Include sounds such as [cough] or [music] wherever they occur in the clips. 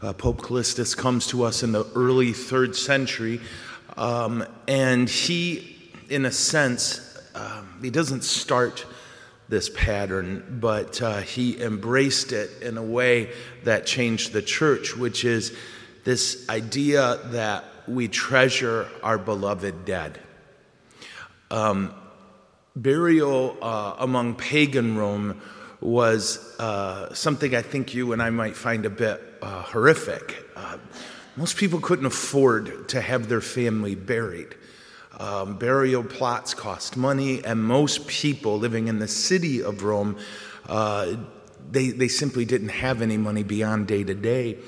Uh, Pope Callistus comes to us in the early third century, um, and he, in a sense, um, he doesn't start this pattern, but uh, he embraced it in a way that changed the church, which is this idea that we treasure our beloved dead. Um, burial uh, among pagan Rome was uh, something I think you and I might find a bit uh, horrific. Uh, most people couldn't afford to have their family buried. Um, burial plots cost money, and most people living in the city of Rome, uh, they, they simply didn't have any money beyond day to day.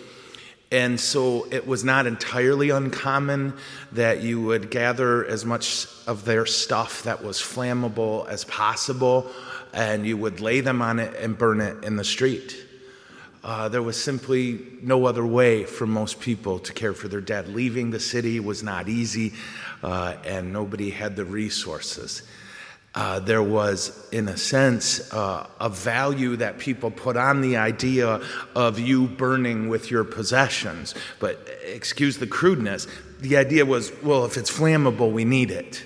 And so it was not entirely uncommon that you would gather as much of their stuff that was flammable as possible, and you would lay them on it and burn it in the street. Uh, there was simply no other way for most people to care for their dead. Leaving the city was not easy, uh, and nobody had the resources. Uh, there was, in a sense, uh, a value that people put on the idea of you burning with your possessions. But excuse the crudeness, the idea was well, if it's flammable, we need it.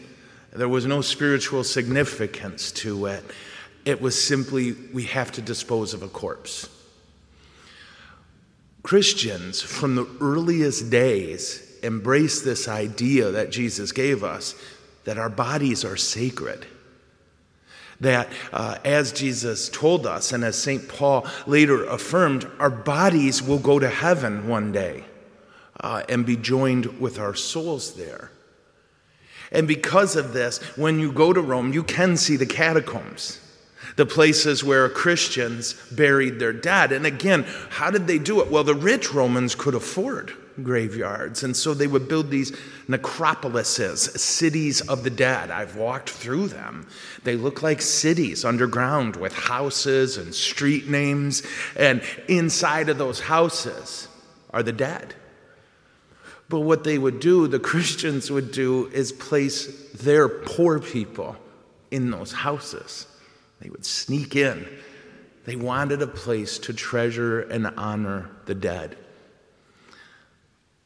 There was no spiritual significance to it. It was simply, we have to dispose of a corpse. Christians from the earliest days embraced this idea that Jesus gave us that our bodies are sacred. That, uh, as Jesus told us, and as St. Paul later affirmed, our bodies will go to heaven one day uh, and be joined with our souls there. And because of this, when you go to Rome, you can see the catacombs the places where Christians buried their dead. And again, how did they do it? Well, the rich Romans could afford graveyards, and so they would build these necropolises, cities of the dead. I've walked through them. They look like cities underground with houses and street names, and inside of those houses are the dead. But what they would do, the Christians would do, is place their poor people in those houses. They would sneak in. They wanted a place to treasure and honor the dead.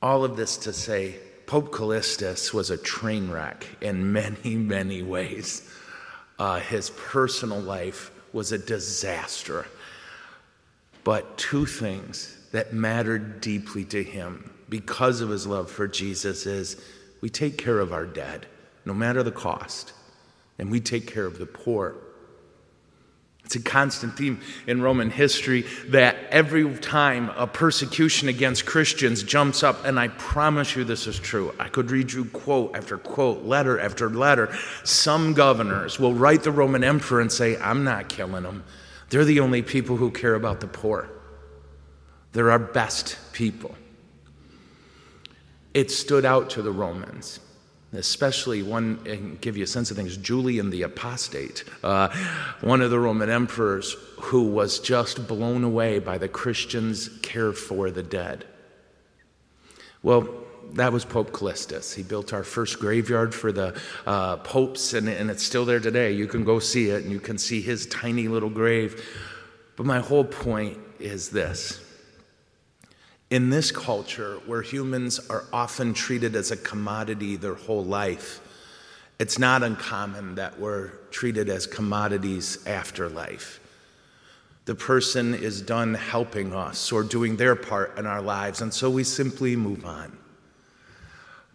All of this to say, Pope Callistus was a train wreck in [laughs] many, many ways. Uh, his personal life was a disaster. But two things that mattered deeply to him because of his love for Jesus is we take care of our dead, no matter the cost, and we take care of the poor it's a constant theme in Roman history that every time a persecution against Christians jumps up, and I promise you this is true. I could read you quote after quote, letter after letter. Some governors will write the Roman emperor and say, I'm not killing them. They're the only people who care about the poor, they're our best people. It stood out to the Romans especially one, and give you a sense of things, Julian the Apostate, uh, one of the Roman emperors who was just blown away by the Christians' care for the dead. Well, that was Pope Callistus. He built our first graveyard for the uh, popes, and, and it's still there today. You can go see it, and you can see his tiny little grave. But my whole point is this in this culture, where humans are often treated as a commodity their whole life, it's not uncommon that we're treated as commodities after life. The person is done helping us or doing their part in our lives, and so we simply move on.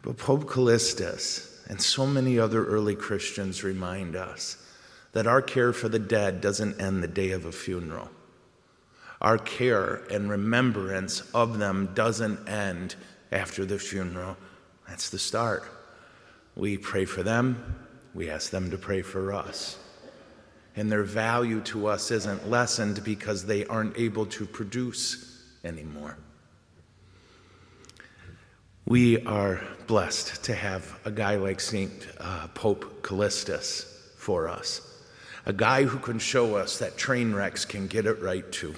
But Pope Callistus and so many other early Christians remind us that our care for the dead doesn't end the day of a funeral our care and remembrance of them doesn't end after the funeral. That's the start. We pray for them, we ask them to pray for us. And their value to us isn't lessened because they aren't able to produce anymore. We are blessed to have a guy like St. Uh, Pope Callistus for us, a guy who can show us that train wrecks can get it right too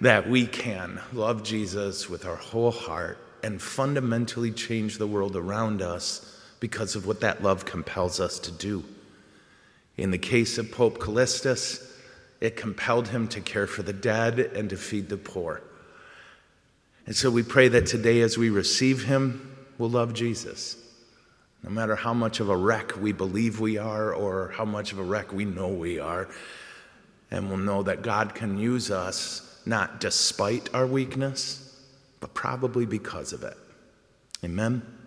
that we can love Jesus with our whole heart and fundamentally change the world around us because of what that love compels us to do. In the case of Pope Callistus, it compelled him to care for the dead and to feed the poor. And so we pray that today, as we receive him, we'll love Jesus, no matter how much of a wreck we believe we are or how much of a wreck we know we are. And we'll know that God can use us not despite our weakness, but probably because of it. Amen.